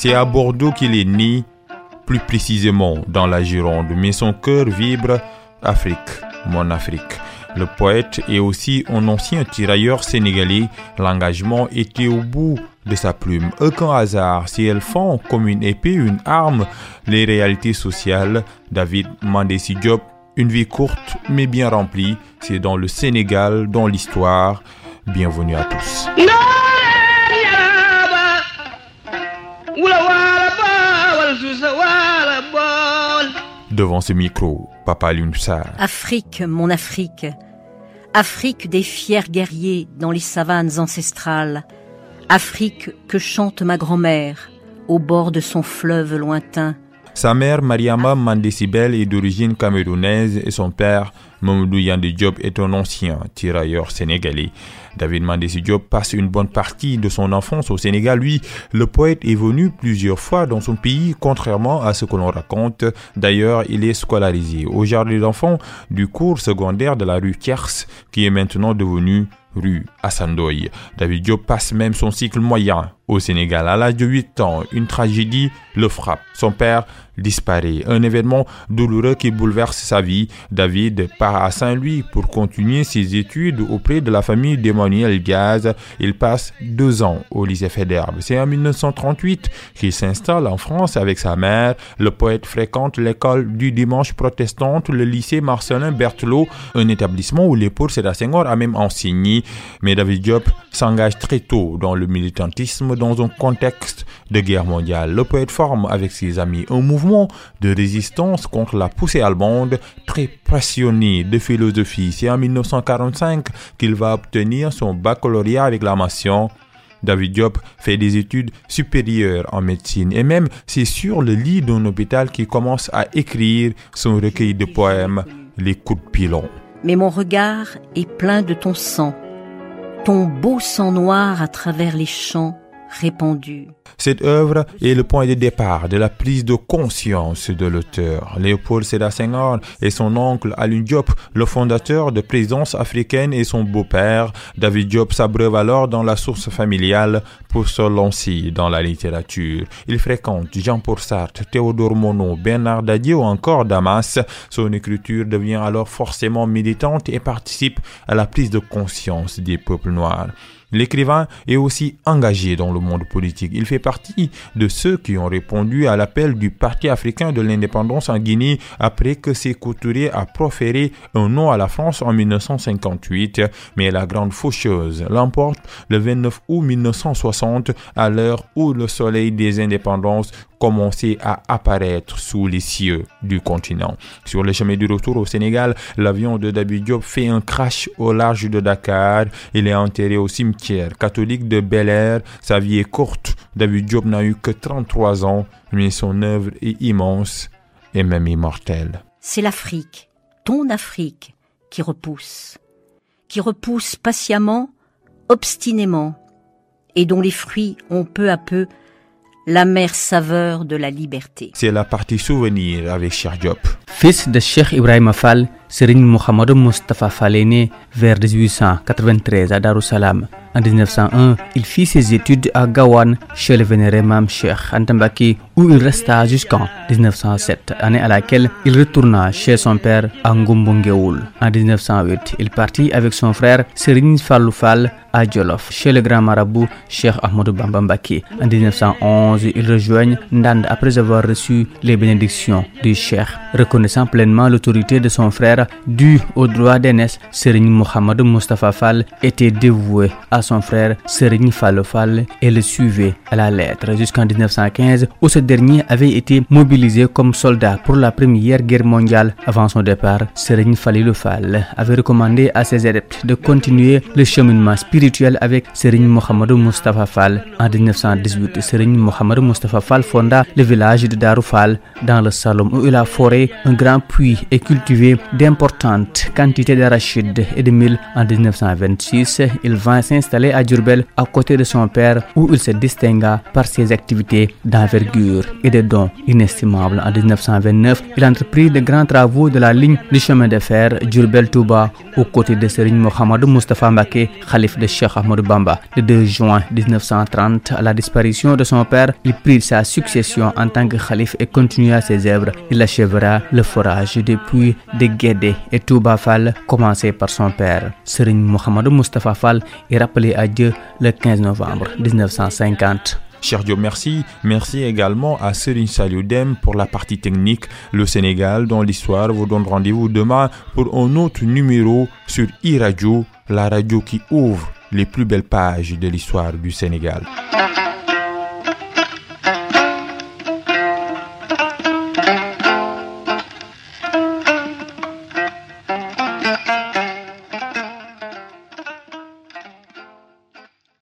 C'est à Bordeaux qu'il est né, plus précisément dans la Gironde, mais son cœur vibre Afrique, mon Afrique. Le poète est aussi un ancien tirailleur sénégalais. L'engagement était au bout de sa plume. Aucun hasard si elles font comme une épée, une arme, les réalités sociales. David Mandessi Diop, une vie courte mais bien remplie. C'est dans le Sénégal, dans l'histoire. Bienvenue à tous. Devant ce micro, Papa Lunsar. Afrique, mon Afrique. Afrique des fiers guerriers dans les savanes ancestrales. Afrique que chante ma grand-mère au bord de son fleuve lointain. Sa mère, Mariama Mandesibel, est d'origine camerounaise et son père, Mamoudou Yande Diop, est un ancien tirailleur sénégalais. David Mandessi Diop passe une bonne partie de son enfance au Sénégal. Lui, le poète est venu plusieurs fois dans son pays, contrairement à ce que l'on raconte. D'ailleurs, il est scolarisé au jardin d'enfants du cours secondaire de la rue Kers, qui est maintenant devenu rue Assandoy. David Diop passe même son cycle moyen au Sénégal. À l'âge de 8 ans, une tragédie le frappe. Son père disparaît. Un événement douloureux qui bouleverse sa vie. David part à Saint-Louis pour continuer ses études auprès de la famille d'Emmanuel Gaz. Il passe deux ans au lycée Fédère. C'est en 1938 qu'il s'installe en France avec sa mère. Le poète fréquente l'école du dimanche protestante, le lycée Marcelin Berthelot, un établissement où l'épouse Sédar Senghor a même enseigné. Mais David Diop s'engage très tôt dans le militantisme dans un contexte de guerre mondiale. Le poète forme avec ses amis un mouvement de résistance contre la poussée allemande très passionné de philosophie. C'est en 1945 qu'il va obtenir son baccalauréat avec la mention David Diop fait des études supérieures en médecine et même c'est sur le lit d'un hôpital qu'il commence à écrire son recueil de poèmes Les coups de pilon. Mais mon regard est plein de ton sang, ton beau sang noir à travers les champs Cette œuvre est le point de départ de la prise de conscience de l'auteur. Léopold Sédar Senghor et son oncle Alun Diop, le fondateur de Présence africaine et son beau-père, David Diop s'abreuve alors dans la source familiale pour se lancer dans la littérature. Il fréquente Jean-Paul Sartre, Théodore Monod, Bernard Dadier ou encore Damas. Son écriture devient alors forcément militante et participe à la prise de conscience des peuples noirs. L'écrivain est aussi engagé dans le monde politique. Il fait partie de ceux qui ont répondu à l'appel du Parti africain de l'indépendance en Guinée après que ses couturiers a proféré un nom à la France en 1958. Mais la grande faucheuse l'emporte le 29 août 1960 à l'heure où le soleil des indépendances commençait à apparaître sous les cieux du continent. Sur le chemin du retour au Sénégal, l'avion de David Diop fait un crash au large de Dakar. Il est enterré au cimetière catholique de Bel Air. Sa vie est courte. David Diop n'a eu que 33 ans, mais son œuvre est immense et même immortelle. C'est l'Afrique, ton Afrique, qui repousse, qui repousse patiemment, obstinément, et dont les fruits ont peu à peu la mère saveur de la liberté. C'est la partie souvenir avec Cheikh Diop. Fils de Cheikh Ibrahim Fall, Serigne Mohamed Mustafa Fall est né vers 1893 à Darussalam. En 1901, il fit ses études à Gawan chez le vénéré Mam Cheikh Antambaki où il resta jusqu'en 1907, année à laquelle il retourna chez son père à Ngumbungeoul. En 1908, il partit avec son frère Serigne Fallou Fall à Djolof, chez le grand marabout Cheikh Ahmadou Bambambaki. En 1911, il rejoignent Ndand après avoir reçu les bénédictions du Cheikh, reconnaissant pleinement l'autorité de son frère dû au droit d'aînesse. Serigne Mohamed Mustafa Fall était dévoué à son frère Serigne Fall Fall et le suivait à la lettre jusqu'en 1915 où ce dernier avait été mobilisé comme soldat pour la première guerre mondiale. Avant son départ, Serigne Falilou Fall avait recommandé à ses adeptes de continuer le cheminement spirituel avec Serigne Mohamed Mustafa Fall. En 1918, Serigne Mohamed Mustafa Fall fonda le village de Daroufal dans le Salom où il a foré un grand puits et cultivé d'importantes quantités d'arachides et de mil. En 1926, il vint s'installer à Djurbel à côté de son père où il se distingua par ses activités d'envergure et de dons inestimables. En 1929, il entreprit de grands travaux de la ligne du chemin de fer Djurbel-Touba aux côtés de Serigne Mohamed Mustafa Mbake, Khalif de Cheikh Ahmed Bamba. Le 2 juin 1930, à la disparition de son père, il prit sa succession en tant que Khalif et continua ses œuvres. Il achèvera le forage depuis de Guédé et Touba Fall, commencé par son père. Serigne Mohamed Mustafa Fall est rappelé à Dieu le 15 novembre 1950. Cher Dieu, merci. Merci également à Serine Saludem pour la partie technique. Le Sénégal, dans l'histoire, vous donne rendez-vous demain pour un autre numéro sur e-radio, la radio qui ouvre les plus belles pages de l'histoire du Sénégal.